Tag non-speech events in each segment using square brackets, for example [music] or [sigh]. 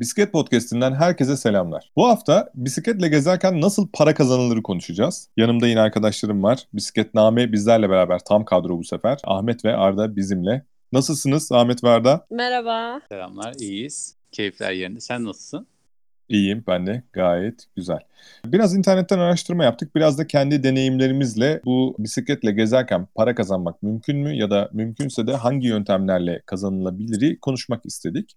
Bisiklet Podcast'inden herkese selamlar. Bu hafta bisikletle gezerken nasıl para kazanılır konuşacağız. Yanımda yine arkadaşlarım var. Bisikletname bizlerle beraber tam kadro bu sefer. Ahmet ve Arda bizimle. Nasılsınız Ahmet ve Arda? Merhaba. Selamlar, iyiyiz. Keyifler yerinde. Sen nasılsın? İyiyim ben de gayet güzel. Biraz internetten araştırma yaptık. Biraz da kendi deneyimlerimizle bu bisikletle gezerken para kazanmak mümkün mü ya da mümkünse de hangi yöntemlerle kazanılabiliri konuşmak istedik.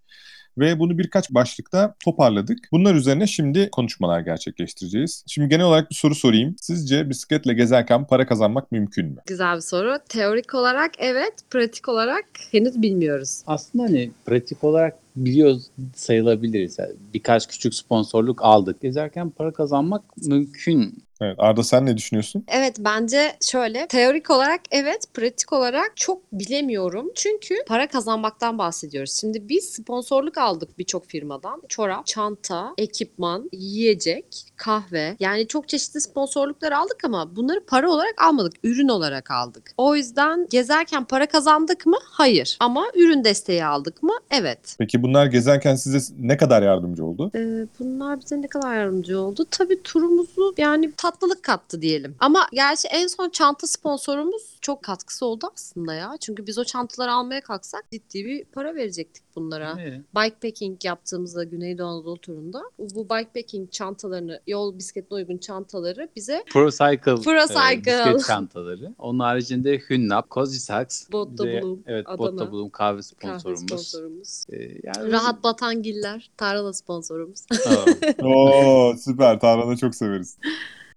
Ve bunu birkaç başlıkta toparladık. Bunlar üzerine şimdi konuşmalar gerçekleştireceğiz. Şimdi genel olarak bir soru sorayım. Sizce bisikletle gezerken para kazanmak mümkün mü? Güzel bir soru. Teorik olarak evet, pratik olarak henüz bilmiyoruz. Aslında hani pratik olarak biliyoruz sayılabiliriz. Yani birkaç küçük sponsorluk aldık. Gezerken para kazanmak mümkün. Evet Arda sen ne düşünüyorsun? Evet bence şöyle teorik olarak evet pratik olarak çok bilemiyorum. Çünkü para kazanmaktan bahsediyoruz. Şimdi biz sponsorluk aldık birçok firmadan. Çorap, çanta, ekipman, yiyecek, kahve. Yani çok çeşitli sponsorluklar aldık ama bunları para olarak almadık. Ürün olarak aldık. O yüzden gezerken para kazandık mı? Hayır. Ama ürün desteği aldık mı? Evet. Peki bunlar gezerken size ne kadar yardımcı oldu? Ee, bunlar bize ne kadar yardımcı oldu? Tabii turumuzu yani tatlılık kattı diyelim. Ama gerçi en son çanta sponsorumuz çok katkısı oldu aslında ya. Çünkü biz o çantaları almaya kalksak ciddi bir para verecektik bunlara. Evet. Bikepacking yaptığımızda Güneydoğu Anadolu turunda bu bikepacking çantalarını, yol bisikletine uygun çantaları bize Pro Cycle, Pro e, bisiklet çantaları. Onun haricinde Hünnap, Cozy Sacks, Botta Bloom, evet, Adana. Botta Bloom kahve kahve sponsorumuz. sponsorumuz. E, yani Rahat Batangiller, Tarhana sponsorumuz. [laughs] Oo süper Tarhan'ı çok severiz.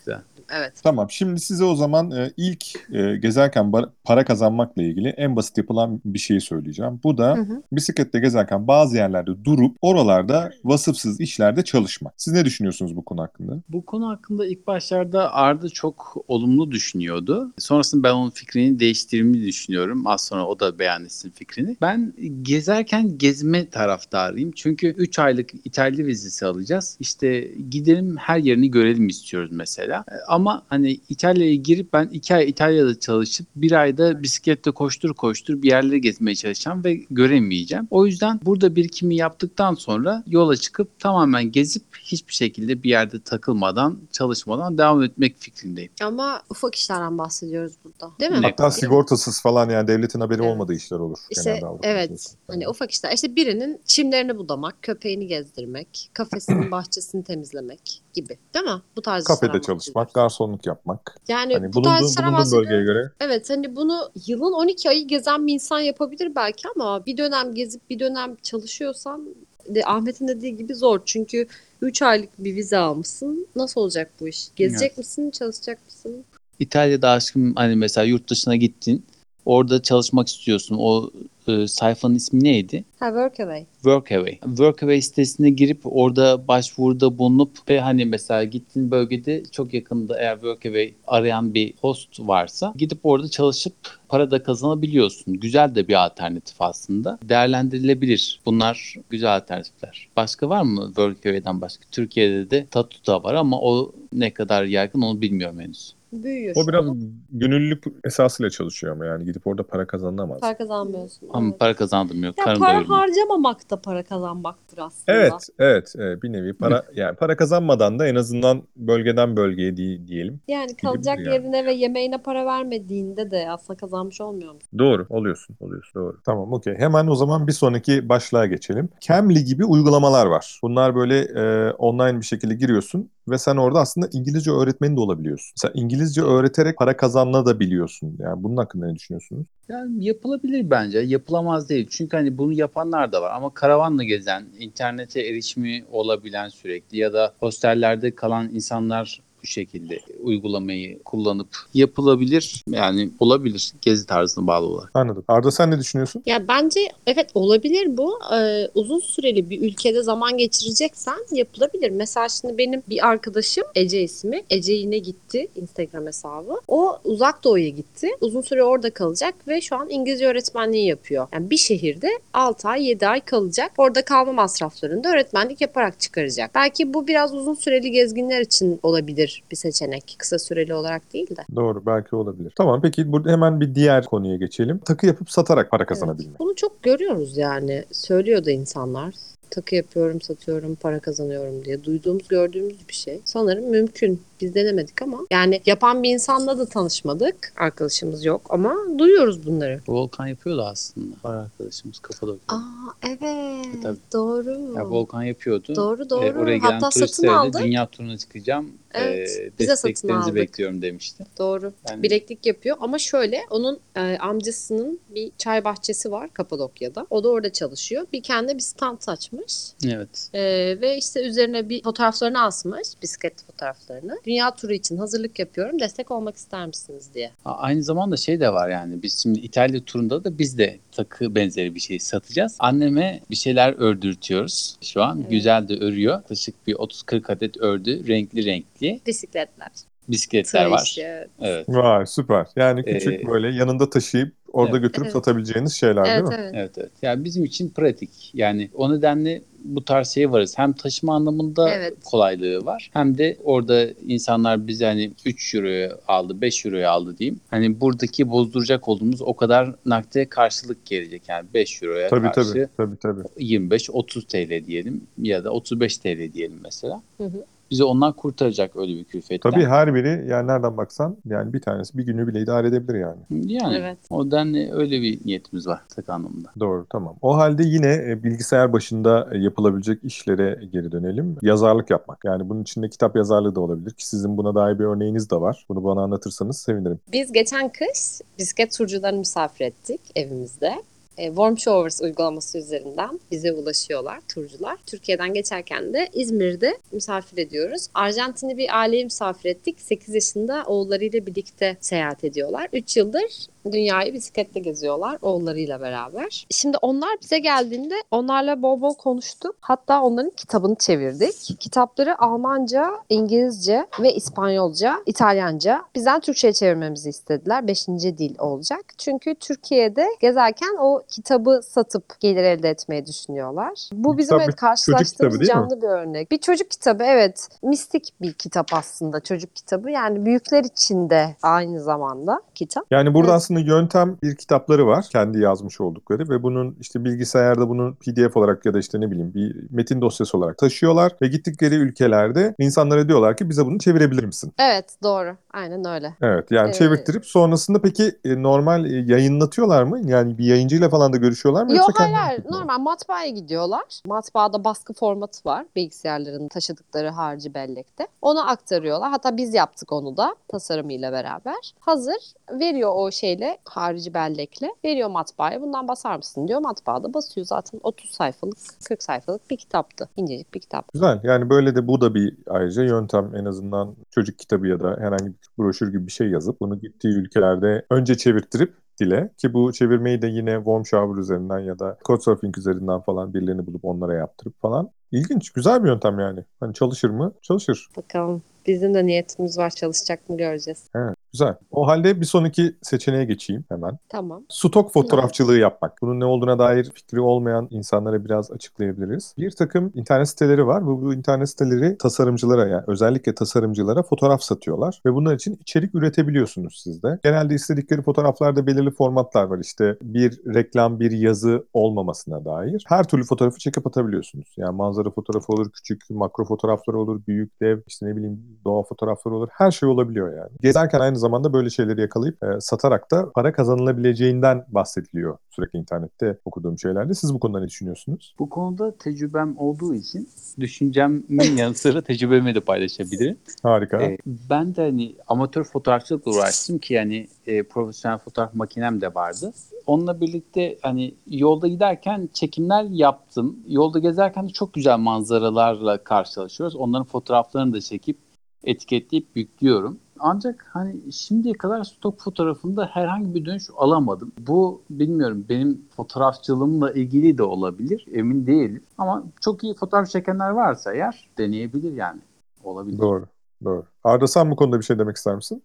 Yeah. Evet. Tamam şimdi size o zaman e, ilk e, gezerken para kazanmakla ilgili en basit yapılan bir şeyi söyleyeceğim. Bu da Hı hı. bisikletle gezerken bazı yerlerde durup oralarda vasıfsız işlerde çalışmak. Siz ne düşünüyorsunuz bu konu hakkında? Bu konu hakkında ilk başlarda Arda çok olumlu düşünüyordu. Sonrasında ben onun fikrini değiştirmeyi düşünüyorum. Az sonra o da beyan etsin fikrini. Ben gezerken gezme taraftarıyım. Çünkü 3 aylık İtalya vizesi alacağız. İşte gidelim her yerini görelim istiyoruz mesela. Ama hani İtalya'ya girip ben 2 ay İtalya'da çalışıp bir ayda bisikletle koştur koştur bir yerleri gezmeye çalışacağım ve göremeyeceğim. O yüzden burada birikimi yaptıktan sonra yola çıkıp tamamen gezip hiçbir şekilde bir yerde takılmadan, çalışmadan devam etmek fikrindeyim. Ama ufak işlerden bahsediyoruz burada. Değil mi? Hatta sigortasız falan yani devletin haberi Evet. olmadığı işler olur. İşte evet ülkesi. hani ufak işler işte birinin çimlerini budamak, köpeğini gezdirmek, kafesinin bahçesini temizlemek gibi değil mi? Bu tarz Kafede çalışmak, garsonluk yapmak. Yani Hani bu tarz bulunduğun, bölgeye göre Evet hani bunu yılın 12 ayı gezen bir insan yapabilir belki ama bir dönem gezip bir dönem çalışıyorsan de Ahmet'in dediği gibi zor. Çünkü 3 aylık bir vize almışsın. Nasıl olacak bu iş? Gezecek Evet. misin? Çalışacak mısın? İtalya'da aşkım hani mesela yurt dışına gittin. Orada çalışmak istiyorsun. O e, sayfanın ismi neydi? Ha Workaway. Workaway. Workaway sitesine girip orada başvuruda bulunup ve hani mesela gittiğin bölgede çok yakında eğer Workaway arayan bir host varsa gidip orada çalışıp para da kazanabiliyorsun. Güzel de bir alternatif aslında. Değerlendirilebilir. Bunlar güzel alternatifler. Başka var mı Workaway'den başka? Türkiye'de de Tatu da var ama o ne kadar yaygın onu bilmiyorum henüz. Büyüyor. o biraz gönüllülük esasıyla çalışıyor ama yani gidip orada para kazanılamaz. Para kazanmıyorsun. Ama Evet. para kazandırmıyor. Ya Karın para doyurmuyor. harcamamak da para kazanmaktır aslında. Evet, evet, evet, bir nevi para [laughs] yani para kazanmadan da en azından bölgeden bölgeye di- diyelim. Yani kalacak yani. yerine ve yemeğine para vermediğinde de aslında kazanmış olmuyor musun? Doğru, oluyorsun, oluyorsun. Doğru. Tamam, okey. Hemen o zaman bir sonraki başlığa geçelim. Cambly gibi uygulamalar var. Bunlar böyle e, online bir şekilde giriyorsun ve sen orada aslında İngilizce öğretmeni de olabiliyorsun. Mesela İngilizce öğreterek para kazanabiliyorsun. Yani bunun hakkında ne düşünüyorsunuz? Yani yapılabilir bence. Yapılamaz değil. Çünkü hani bunu yapanlar da var ama karavanla gezen, internete erişimi olabilen sürekli ya da hostellerde kalan insanlar bu şekilde uygulamayı kullanıp yapılabilir. Yani olabilir gezi tarzına bağlı olarak. Anladım. Arda sen ne düşünüyorsun? Ya bence evet olabilir bu. Ee, uzun süreli bir ülkede zaman geçireceksen yapılabilir. Mesela şimdi benim bir arkadaşım Ece ismi. Ece yine gitti Instagram hesabı. O uzak doğuya gitti. Uzun süre orada kalacak ve şu an İngilizce öğretmenliği yapıyor. Yani bir şehirde 6 ay 7 ay kalacak. Orada kalma masraflarını da öğretmenlik yaparak çıkaracak. Belki bu biraz uzun süreli gezginler için olabilir bir seçenek. Kısa süreli olarak değil de. Doğru, belki olabilir. Tamam, peki burada hemen bir diğer konuya geçelim. Takı yapıp satarak para kazanabilme. Bunu çok görüyoruz yani. Söylüyor da insanlar. takı yapıyorum, satıyorum, para kazanıyorum diye duyduğumuz, gördüğümüz bir şey. Sanırım mümkün. Biz denemedik ama yani yapan bir insanla da tanışmadık. Arkadaşımız yok ama duyuyoruz bunları. Volkan yapıyordu aslında. Var arkadaşımız Kapadokya. Aa evet. E, tabii. Doğru. Ya Volkan yapıyordu. Doğru doğru. E, oraya gelen Hatta de aldık. dünya turuna çıkacağım. Evet, E, biz de satın aldık. bekliyorum demişti. Doğru. Yani Bileklik yapıyor ama şöyle onun e, amcasının bir çay bahçesi var Kapadokya'da. O da orada çalışıyor. Bir kendi bir stand açmış. evet. E, ve işte üzerine bir fotoğraflarını asmış. Bisiklet fotoğraflarını. Dünya turu için hazırlık yapıyorum. Destek olmak ister misiniz diye. Aynı zamanda şey de var yani biz şimdi İtalya turunda da biz de takı benzeri bir şey satacağız. Anneme bir şeyler ördürtüyoruz şu an. Evet. Güzel de örüyor. Yaklaşık bir 30-40 adet ördü. Renkli renkli Bisikletler. bisikletler tır var. Evet. Vay süper. Yani küçük Ee, böyle yanında taşıyıp orada evet. götürüp Evet. satabileceğiniz şeyler değil Evet mi? evet. Evet evet. Yani bizim için pratik. Yani o nedenle bu tarz şeye varız. Hem taşıma anlamında Evet. kolaylığı var. Hem de orada insanlar bize hani 3 euroya aldı, 5 euroya aldı diyeyim. Hani buradaki bozduracak olduğumuz o kadar nakde karşılık gelecek. Yani 5 euroya Tabii karşı tabii. Tabii tabii. 25-30 TL diyelim ya da 35 TL diyelim mesela. Hı hı. Bizi ondan kurtaracak öyle bir külfetten. Tabii her biri yani nereden baksan yani bir tanesi bir günü bile idare edebilir yani. Yani Evet. o nedenle öyle bir niyetimiz var takı anlamında. Doğru tamam. O halde yine e, bilgisayar başında e, yapılabilecek işlere geri dönelim. Yazarlık yapmak. Yani bunun içinde kitap yazarlığı da olabilir ki sizin buna dair bir örneğiniz de var. Bunu bana anlatırsanız sevinirim. Biz geçen kış bisiklet turcularını misafir ettik evimizde. E, Warm Showers uygulaması üzerinden bize ulaşıyorlar turcular. Türkiye'den geçerken de İzmir'de misafir ediyoruz. Arjantinli bir aileyi misafir ettik. 8 yaşında oğullarıyla birlikte seyahat ediyorlar. 3 yıldır dünyayı bisikletle geziyorlar oğullarıyla beraber. Şimdi onlar bize geldiğinde onlarla bol bol konuştuk. Hatta onların kitabını çevirdik. Kitapları Almanca, İngilizce ve İspanyolca, İtalyanca. Bizden Türkçe'ye çevirmemizi istediler. Beşinci dil olacak. Çünkü Türkiye'de gezerken o kitabı satıp gelir elde etmeyi düşünüyorlar. Bu bizim evet çocuk kitabı karşılaştığımız değil mi? canlı bir örnek. Bir çocuk kitabı evet. Mistik bir kitap aslında çocuk kitabı. Yani büyükler için de aynı zamanda kitap. Yani burada Evet. aslında yöntem bir kitapları var. Kendi yazmış oldukları ve bunun işte bilgisayarda bunu PDF olarak ya da işte ne bileyim bir metin dosyası olarak taşıyorlar ve gittikleri ülkelerde insanlara diyorlar ki bize bunu çevirebilir misin? Evet doğru. Aynen öyle. Evet yani Ee, çevirttirip sonrasında peki e, normal e, yayınlatıyorlar mı? Yani bir yayıncıyla falan da görüşüyorlar mı? Yok hayır hayır. Normal matbaaya gidiyorlar. Matbaada baskı formatı var. Bilgisayarların taşıdıkları harici bellekte. Onu aktarıyorlar. Hatta biz yaptık onu da tasarımıyla beraber. Hazır. Veriyor o şeyle harici bellekle. Veriyor matbaaya. Bundan basar mısın diyor. Matbaada basıyor. Zaten 30 sayfalık 40 sayfalık bir kitaptı. İncecik bir kitap. Güzel. Yani böyle de bu da bir ayrıca yöntem en azından çocuk kitabı ya da herhangi bir broşür gibi bir şey yazıp bunu gittiği ülkelerde önce çevirttirip dile ki bu çevirmeyi de yine Warm Shower üzerinden ya da Couchsurfing üzerinden falan birilerini bulup onlara yaptırıp falan. İlginç, güzel bir yöntem yani. Hani çalışır mı? Çalışır. Bakalım. Bizim de niyetimiz var. Çalışacak mı göreceğiz. Evet, güzel. O halde bir sonraki seçeneğe geçeyim hemen. Tamam. Stok fotoğrafçılığı yapmak. Bunun ne olduğuna dair fikri olmayan insanlara biraz açıklayabiliriz. Bir takım internet siteleri var. Bu, bu internet siteleri tasarımcılara yani özellikle tasarımcılara fotoğraf satıyorlar. Ve bunlar için içerik üretebiliyorsunuz siz de. Genelde istedikleri fotoğraflarda belirli formatlar var. İşte bir reklam, bir yazı olmamasına dair. Her türlü fotoğrafı çekip atabiliyorsunuz. Yani manzara fotoğrafı olur, küçük makro fotoğrafları olur, büyük, dev, işte ne bileyim doğa fotoğrafları olur. Her şey olabiliyor yani. Gezerken aynı zamanda böyle şeyleri yakalayıp e, satarak da para kazanılabileceğinden bahsediliyor sürekli internette okuduğum şeylerde. Siz bu konuda ne düşünüyorsunuz? Bu konuda tecrübem olduğu için düşüncemin yanı sıra tecrübemi de paylaşabilirim. Harika. Ee, ben de hani amatör fotoğrafçılıkla uğraştım ki yani e, profesyonel fotoğraf makinem de vardı. Onunla birlikte hani yolda giderken çekimler yaptım. Yolda gezerken de çok güzel manzaralarla karşılaşıyoruz. Onların fotoğraflarını da çekip etiketleyip yüklüyorum. Ancak hani şimdiye kadar stok fotoğrafında herhangi bir dönüş alamadım. Bu bilmiyorum benim fotoğrafçılığımla ilgili de olabilir. Emin değilim. Ama çok iyi fotoğraf çekenler varsa eğer deneyebilir yani. Olabilir. Doğru. Doğru. Arda sen bu konuda bir şey demek ister misin?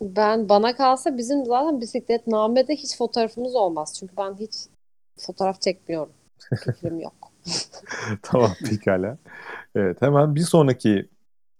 Ben bana kalsa bizim zaten bisiklet namede hiç fotoğrafımız olmaz. Çünkü ben hiç fotoğraf çekmiyorum. [laughs] Fikrim yok. tamam pekala. Evet hemen bir sonraki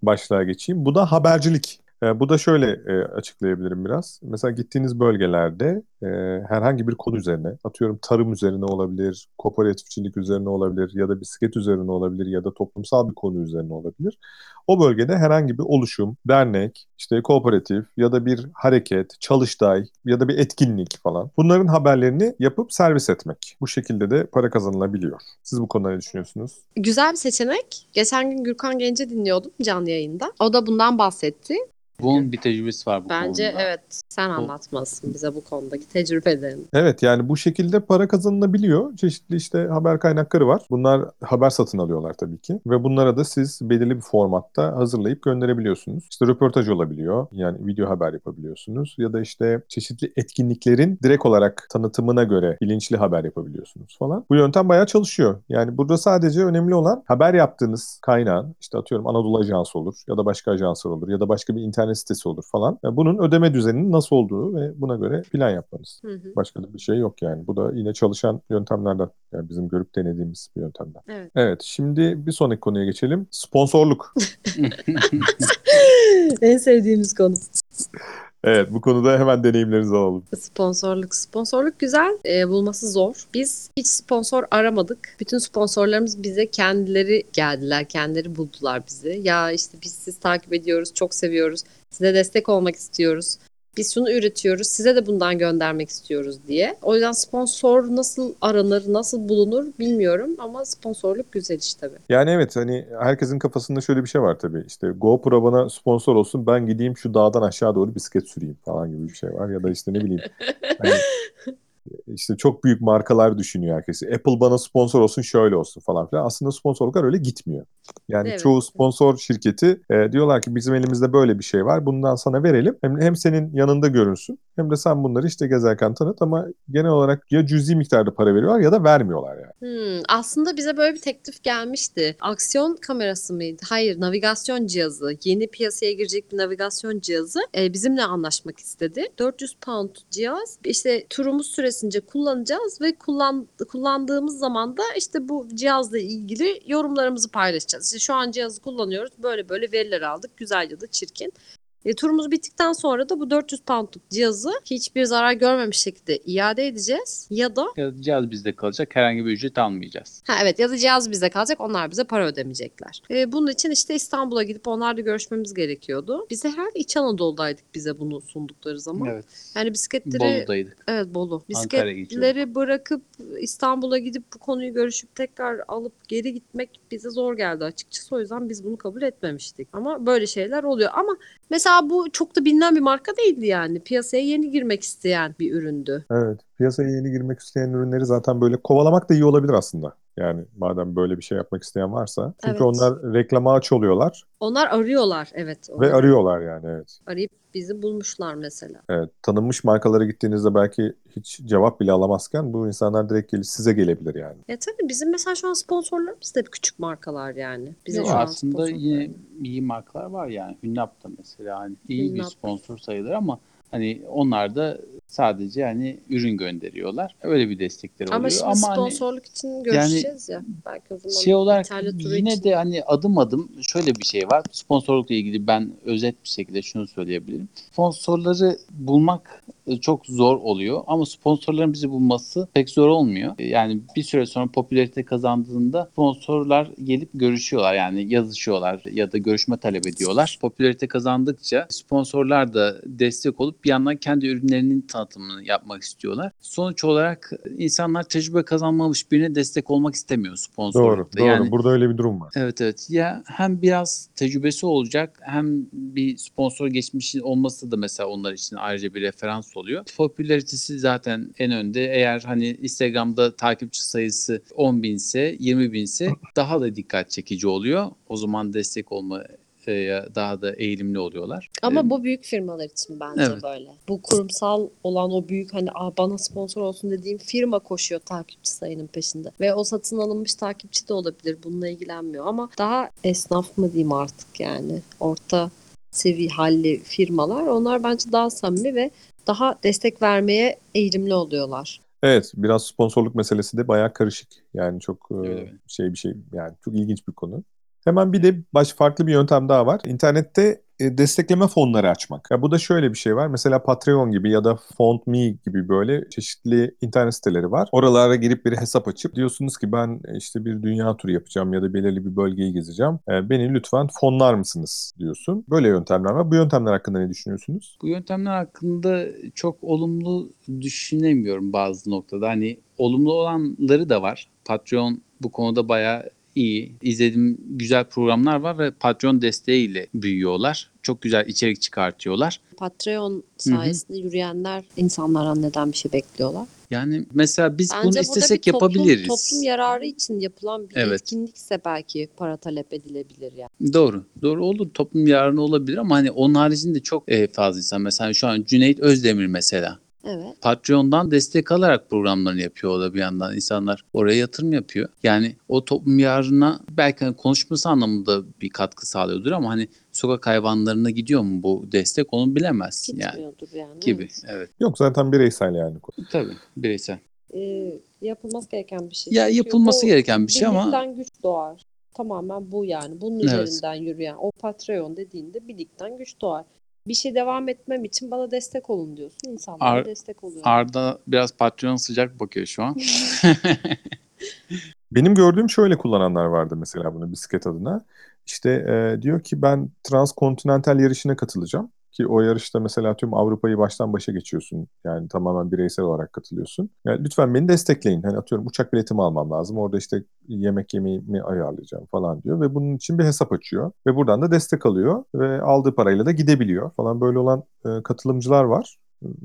başlığa geçeyim. Bu da habercilik. E, bu da şöyle e, açıklayabilirim biraz. Mesela gittiğiniz bölgelerde e, herhangi bir konu üzerine, atıyorum tarım üzerine olabilir, kooperatifçilik üzerine olabilir ya da bisiklet üzerine olabilir ya da toplumsal bir konu üzerine olabilir. O bölgede herhangi bir oluşum, dernek, işte kooperatif ya da bir hareket, çalıştay ya da bir etkinlik falan. Bunların haberlerini yapıp servis etmek. Bu şekilde de para kazanılabiliyor. Siz bu konuda ne düşünüyorsunuz? Güzel bir seçenek. Geçen gün Gürkan Genç'i dinliyordum canlı yayında. O da bundan bahsetti. Bunun bir tecrübesi var bu Bence konuda. evet sen anlatmalısın bize bu konudaki tecrübelerini. Evet yani bu şekilde para kazanılabiliyor. Çeşitli işte haber kaynakları var. Bunlar haber satın alıyorlar tabii ki. Ve bunlara da siz belirli bir formatta hazırlayıp gönderebiliyorsunuz. İşte röportaj olabiliyor. Yani video haber yapabiliyorsunuz. Ya da işte çeşitli etkinliklerin direkt olarak tanıtımına göre bilinçli haber yapabiliyorsunuz falan. Bu yöntem bayağı çalışıyor. Yani burada sadece önemli olan haber yaptığınız kaynağın işte atıyorum Anadolu Ajansı olur ya da başka ajanslar olur ya da başka bir internet sitesi olur falan. Yani bunun ödeme düzeninin nasıl olduğu ve buna göre plan yapmanız. Hı hı. Başka da bir şey yok yani. Bu da yine çalışan yöntemlerden. Yani bizim görüp denediğimiz bir yöntemden. Evet. Evet şimdi bir sonraki konuya geçelim. Sponsorluk. [laughs] [laughs] en sevdiğimiz konu. Evet bu konuda hemen deneyimlerinizi alalım. Sponsorluk. Sponsorluk güzel. e, bulması zor. Biz hiç sponsor aramadık. Bütün sponsorlarımız bize kendileri geldiler. Kendileri buldular bizi. Ya işte biz sizi takip ediyoruz. Çok seviyoruz. Size destek olmak istiyoruz. Biz şunu üretiyoruz. Size de bundan göndermek istiyoruz diye. O yüzden sponsor nasıl aranır, nasıl bulunur bilmiyorum ama sponsorluk güzel iş tabii. Yani evet hani herkesin kafasında şöyle bir şey var tabii. İşte GoPro bana sponsor olsun ben gideyim şu dağdan aşağı doğru bisiklet süreyim falan gibi bir şey var. Ya da işte ne bileyim hani [laughs] işte çok büyük markalar düşünüyor herkes. Apple bana sponsor olsun şöyle olsun falan filan. Aslında sponsorluklar öyle gitmiyor. Yani Evet. çoğu sponsor şirketi e, diyorlar ki bizim elimizde böyle bir şey var. Bundan sana verelim. Hem, hem senin yanında görünsün hem de sen bunları işte gezerken tanıt ama genel olarak ya cüzi miktarda para veriyorlar ya da vermiyorlar yani. Hmm, aslında bize böyle bir teklif gelmişti. Aksiyon kamerası mıydı? Hayır, navigasyon cihazı. Yeni piyasaya girecek bir navigasyon cihazı e, bizimle anlaşmak istedi. 400 pound cihaz. İşte turumuz süresince kullanacağız ve kullan, kullandığımız zaman da işte bu cihazla ilgili yorumlarımızı paylaşacağız. İşte şu an cihazı kullanıyoruz. Böyle böyle veriler aldık. Güzel ya da çirkin. E, turumuz bittikten sonra da bu 400 poundluk cihazı hiçbir zarar görmemiş şekilde iade edeceğiz. Ya da Ya da Cihaz bizde kalacak. Herhangi bir ücret almayacağız. Ha evet ya da cihaz bizde kalacak onlar bize para ödemeyecekler. Ee, bunun için işte İstanbul'a gidip onlarla görüşmemiz gerekiyordu. Bize herhalde İç Anadolu'daydık bize bunu sundukları zaman. Evet. Yani bisikletleri Bolu'daydık. evet Bolu. Ankara'ya Bisikletleri bırakıp İstanbul'a gidip bu konuyu görüşüp tekrar alıp geri gitmek bize zor geldi açıkçası. O yüzden biz bunu kabul etmemiştik. Ama böyle şeyler oluyor. Ama mesela bu çok da bilinen bir marka değildi yani. Piyasaya yeni girmek isteyen bir üründü. Evet. Piyasaya yeni girmek isteyen ürünleri zaten böyle kovalamak da iyi olabilir aslında. Yani madem böyle bir şey yapmak isteyen varsa. Çünkü Evet. onlar reklama aç oluyorlar Onlar arıyorlar evet. ve onlar arıyorlar yani evet. Arayıp bizi bulmuşlar mesela. Evet. Tanınmış markalara gittiğinizde belki hiç cevap bile alamazken bu insanlar direkt gelip size gelebilir yani. Ya tabii bizim mesela şu an sponsorlarımız da hep küçük markalar yani. Bize Yok, şu aslında yine iyi markalar var yani. Hünnap da mesela hani iyi bir Hünnap. sponsor sayılır ama hani onlar da sadece hani ürün gönderiyorlar. Öyle bir destekleri Ama oluyor. şimdi ama hani sponsorluk için görüşeceğiz ya. Belki o zaman şey olarak yine için. de hani adım adım şöyle bir şey var. Sponsorlukla ilgili ben özet bir şekilde şunu söyleyebilirim. Sponsorları bulmak e, çok zor oluyor ama sponsorların bizi bulması pek zor olmuyor. E, Yani bir süre sonra popülarite kazandığında sponsorlar gelip görüşüyorlar yani yazışıyorlar ya da görüşme talep ediyorlar. Popülarite kazandıkça sponsorlar da destek olup bir yandan kendi ürünlerinin tanıtımını yapmak istiyorlar. Sonuç olarak insanlar tecrübe kazanmamış birine destek olmak istemiyor Doğru. sponsorlukta. Doğru. Yani Burada öyle bir durum var. Evet evet. Ya hem biraz tecrübesi olacak hem bir sponsor geçmişi olması da mesela onlar için ayrıca bir referans oluyor. Popülaritesi zaten en önde. Eğer hani Instagram'da takipçi sayısı 10 binse 20 binse daha da dikkat çekici oluyor. O zaman destek olma e, daha da eğilimli oluyorlar. Ama E, bu büyük firmalar için bence Evet. böyle. Bu kurumsal olan o büyük hani Aa, bana sponsor olsun dediğim firma koşuyor takipçi sayının peşinde. Ve o satın alınmış takipçi de olabilir. Bununla ilgilenmiyor. Ama daha esnaf mı diyeyim artık yani. Orta seviye halli firmalar. Onlar bence daha samimi ve daha destek vermeye eğilimli oluyorlar. Evet, biraz sponsorluk meselesi de bayağı karışık. Yani çok e, evet. şey bir şey yani çok ilginç bir konu. Hemen bir de baş farklı bir yöntem daha var. İnternette e, destekleme fonları açmak. Ya bu da şöyle bir şey var. Mesela Patreon gibi ya da FondMe gibi böyle çeşitli internet siteleri var. Oralara girip bir hesap açıp diyorsunuz ki ben işte bir dünya turu yapacağım ya da belirli bir bölgeyi gezeceğim. E, Beni lütfen fonlar mısınız diyorsun. Böyle yöntemler var. Bu yöntemler hakkında ne düşünüyorsunuz? Bu yöntemler hakkında çok olumlu düşünemiyorum bazı noktada. Hani olumlu olanları da var. Patreon bu konuda bayağı iyi. İzlediğim güzel programlar var ve Patreon desteğiyle büyüyorlar. Çok güzel içerik çıkartıyorlar. Patreon sayesinde yürüyenler insanlardan neden bir şey bekliyorlar? Yani mesela biz Bence bunu istesek bir toplum, yapabiliriz. Toplum yararı için yapılan bir Evet. etkinlikse belki para talep edilebilir yani. Doğru. Doğru olur. Toplum yararına olabilir ama hani onun haricinde çok e, fazla insan. Mesela şu an Cüneyt Özdemir mesela. Evet. Patreon'dan destek alarak programlarını yapıyor o da bir yandan. insanlar oraya yatırım yapıyor. Yani o toplum yararına belki hani konuşması anlamında bir katkı sağlıyordur ama hani sokak hayvanlarına gidiyor mu bu destek onu bilemezsin yani. Gitmiyordur yani. Gibi. evet. Evet. Yok zaten bireysel yani. Tabii bireysel. Ee, yapılması gereken bir şey. Ya Çünkü yapılması bu gereken bir şey ama Birlikten güç doğar. Tamamen bu yani. Bunun Evet. üzerinden yürüyen. O Patreon dediğinde birlikten güç doğar. Bir şey devam etmem için bana destek olun diyorsun. İnsanlara Ar- destek oluyor. Arda biraz Patreon sıcak bakıyor şu an. [laughs] Benim gördüğüm şöyle kullananlar vardı mesela bunu bisiklet adına. İşte e, diyor ki ben transkontinental yarışına katılacağım. Ki o yarışta mesela tüm Avrupa'yı baştan başa geçiyorsun. Yani tamamen bireysel olarak katılıyorsun. Yani lütfen beni destekleyin. Hani atıyorum uçak biletimi almam lazım. Orada işte yemek yemeğimi ayarlayacağım falan diyor. Ve bunun için bir hesap açıyor. Ve buradan da destek alıyor. Ve aldığı parayla da gidebiliyor falan. Böyle olan e, katılımcılar var.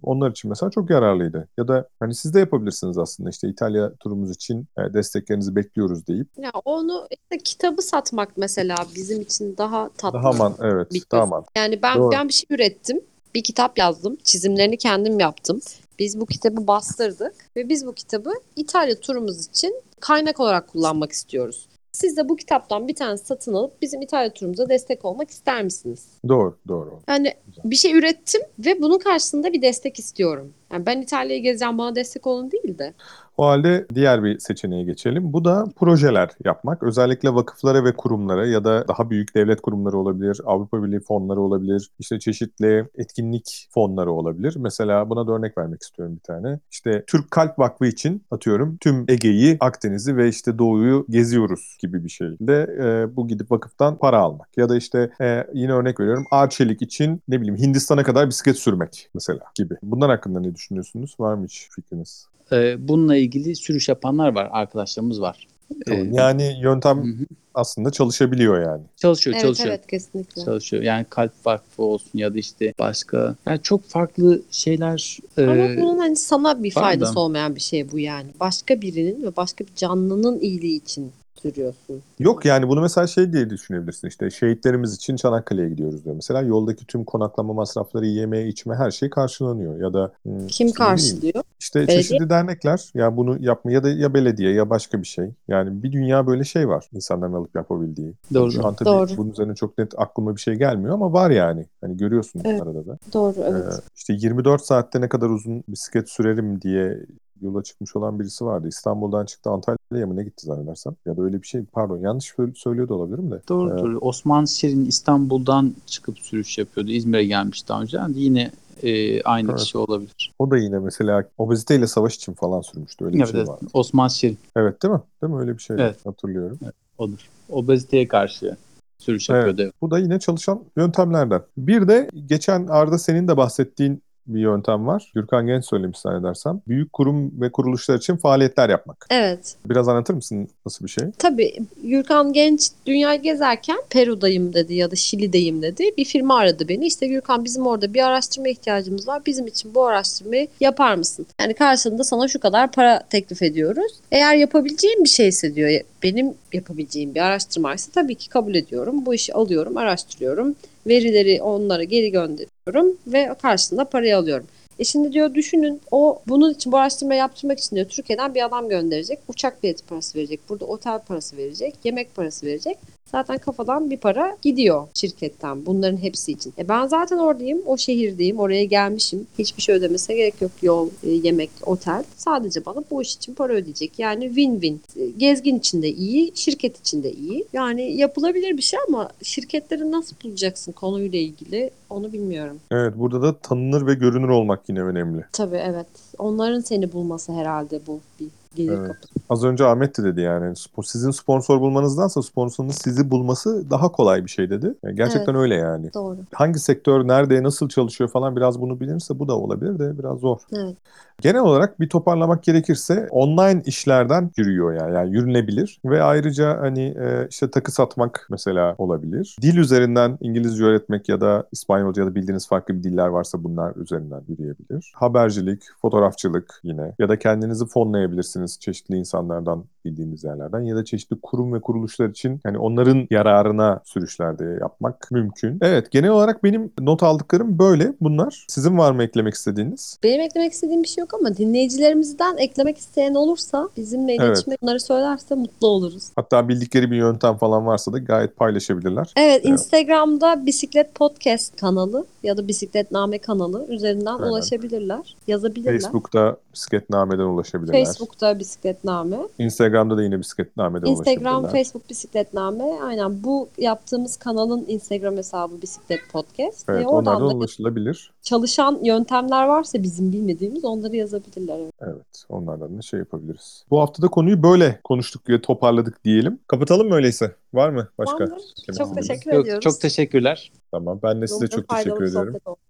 Onlar için mesela çok yararlıydı. Ya da hani siz de yapabilirsiniz aslında işte İtalya turumuz için e, desteklerinizi bekliyoruz deyip. Ya onu işte kitabı satmak mesela bizim için daha tatlı. Daha man evet bir daha man. Yani ben Doğru. ben bir şey ürettim. Bir kitap yazdım. Çizimlerini kendim yaptım. Biz bu kitabı bastırdık ve biz bu kitabı İtalya turumuz için kaynak olarak kullanmak istiyoruz. Siz de bu kitaptan bir tane satın alıp bizim İtalya turumuza destek olmak ister misiniz? Doğru doğru. Yani bir şey ürettim ve bunun karşısında bir destek istiyorum. Yani ben İtalya'yı gezeceğim bana destek olun değil de. O halde diğer bir seçeneğe geçelim. Bu da projeler yapmak. Özellikle vakıflara ve kurumlara ya da daha büyük devlet kurumları olabilir, Avrupa Birliği fonları olabilir, işte çeşitli etkinlik fonları olabilir. Mesela buna da örnek vermek istiyorum bir tane. İşte Türk Kalp Vakfı için atıyorum tüm Ege'yi, Akdeniz'i ve işte Doğu'yu geziyoruz gibi bir şey. De e, bu gidip vakıftan para almak. Ya da işte e, yine örnek veriyorum Arçelik için ne bileyim Hindistan'a kadar bisiklet sürmek mesela gibi. Bunlar hakkında ne düşünüyorsunuz? Var mı hiç fikriniz? Ee, bununla ilgili sürüş yapanlar var. Arkadaşlarımız var. Ee, Yani yöntem hı hı. aslında çalışabiliyor yani. Çalışıyor, Evet çalışıyor. evet kesinlikle. çalışıyor. Yani kalp vakfı olsun ya da işte başka. Yani çok farklı şeyler. Ama e, bunun hani sana bir faydası da. olmayan bir şey bu yani. Başka birinin ve başka bir canlının iyiliği için sürüyorsun. Yok yani bunu mesela şey diye düşünebilirsin işte şehitlerimiz için Çanakkale'ye gidiyoruz diyor. Mesela yoldaki tüm konaklama masrafları, yeme, içme her şey karşılanıyor. Ya da hmm, Kim işte karşılıyor? İşte Belediye? çeşitli dernekler ya bunu yapma ya da ya belediye ya başka bir şey. Yani bir dünya böyle şey var insanların alıp yapabildiği. Doğru. Şu an tabii Doğru. bunun üzerine çok net aklıma bir şey gelmiyor ama var yani. Hani görüyorsun Evet. arada da. Doğru Ee, evet. işte 24 saatte ne kadar uzun bisiklet sürerim diye yola çıkmış olan birisi vardı. İstanbul'dan çıktı Antalya'ya mı ne gitti zannedersem. Ya da öyle bir şey pardon yanlış sö- söylüyor da olabilirim de. Doğru Ee, doğru. Osman Şirin İstanbul'dan çıkıp sürüş yapıyordu. İzmir'e gelmiş daha önce. Yani yine e, aynı Evet. kişi olabilir. O da yine mesela obeziteyle savaş için falan sürmüştü. Öyle bir Evet, şey evet. vardı. Osman Şirin Evet değil mi? Değil mi? Öyle bir şey Evet. hatırlıyorum. odur. Obeziteye karşı sürüş Evet. yapıyordu. Bu da yine çalışan yöntemlerden. Bir de geçen Arda senin de bahsettiğin bir yöntem var. Gürkan Genç söylemiş zannedersem. Büyük kurum ve kuruluşlar için faaliyetler yapmak. Evet. Biraz anlatır mısın nasıl bir şey? Tabii Gürkan Genç dünyayı gezerken Peru'dayım dedi ya da Şili'deyim dedi. Bir firma aradı beni. İşte Gürkan bizim orada bir araştırma ihtiyacımız var. Bizim için bu araştırmayı yapar mısın? Yani karşılığında sana şu kadar para teklif ediyoruz. Eğer yapabileceğim bir şeyse diyor benim yapabileceğim bir araştırmaysa tabii ki kabul ediyorum. Bu işi alıyorum, araştırıyorum. Verileri onlara geri gönderiyorum ve karşılığında parayı alıyorum. E şimdi diyor düşünün o bunun için bu araştırmayı yaptırmak için diyor Türkiye'den bir adam gönderecek. Uçak bileti parası verecek. Burada otel parası verecek. Yemek parası verecek. zaten kafadan bir para gidiyor şirketten bunların hepsi için. E ben zaten oradayım, o şehirdeyim, oraya gelmişim. Hiçbir şey ödemesine gerek yok. Yol, e, yemek, otel. Sadece bana bu iş için para ödeyecek. Yani win-win. E, Gezgin için de iyi, şirket için de iyi. Yani yapılabilir bir şey ama şirketleri nasıl bulacaksın konuyla ilgili onu bilmiyorum. Evet burada da tanınır ve görünür olmak yine önemli. Tabii evet. Onların seni bulması herhalde bu bir gelir Evet. kapısı. Az önce Ahmet de dedi yani sizin sponsor bulmanızdansa sponsorunuz sizi bulması daha kolay bir şey dedi. Yani gerçekten öyle yani. Doğru. Hangi sektör nerede nasıl çalışıyor falan biraz bunu bilirse bu da olabilir de biraz zor. Evet. Genel olarak bir toparlamak gerekirse online işlerden yürüyor yani. yani yürünebilir ve ayrıca hani e, işte takı satmak mesela olabilir. Dil üzerinden İngilizce öğretmek ya da İspanyolca ya da bildiğiniz farklı bir diller varsa bunlar üzerinden yürüyebilir. Habercilik, fotoğrafçılık yine ya da kendinizi fonlayabilirsiniz çeşitli insanlardan bildiğiniz yerlerden ya da çeşitli kurum ve kuruluşlar için yani onların yararına sürüşlerde yapmak mümkün. Evet genel olarak benim not aldıklarım böyle bunlar. Sizin var mı eklemek istediğiniz? Benim eklemek istediğim bir şey yok ama dinleyicilerimizden eklemek isteyen olursa bizimle Evet. iletişime bunları söylerse mutlu oluruz. Hatta bildikleri bir yöntem falan varsa da gayet paylaşabilirler. Evet, Evet. Instagram'da Bisiklet Podcast kanalı ya da Bisikletname kanalı üzerinden Aynen. ulaşabilirler, yazabilirler. Facebook'ta bisikletnameden ulaşabilirler. Facebook'ta Bisikletname, Instagram'da da yine bisikletnameden Instagram, ulaşabilirler. Facebook Bisikletname. Aynen bu yaptığımız kanalın Instagram hesabı Bisiklet Podcast. Evet E, oradan onlardan da ulaşılabilir. çalışan yöntemler varsa bizim bilmediğimiz onları yazabilirler. Evet. Evet onlardan da şey yapabiliriz. Bu hafta da konuyu böyle konuştuk ve toparladık diyelim. Kapatalım mı öyleyse? Var mı başka? Kemal Çok teşekkür Yok, ediyoruz. çok teşekkürler. Tamam ben de size Umarım çok teşekkür.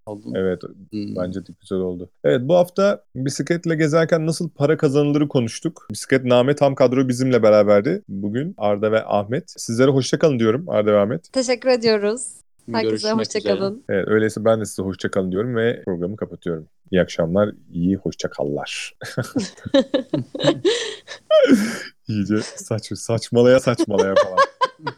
Oldu. Evet Hmm. bence de güzel oldu. Evet bu hafta bisikletle gezerken nasıl para kazanılırı konuştuk. Bisikletname tam kadro bizimle beraberdi. Bugün Arda ve Ahmet. Sizlere hoşça kalın diyorum Arda ve Ahmet. Teşekkür ediyoruz. Herkese Görüşmek üzere. hoşçakalın. Evet öyleyse ben de size hoşça kalın diyorum ve programı kapatıyorum. İyi akşamlar, iyi hoşça kallar. [laughs] [laughs] İyice saç, saçmalaya saçmalaya falan.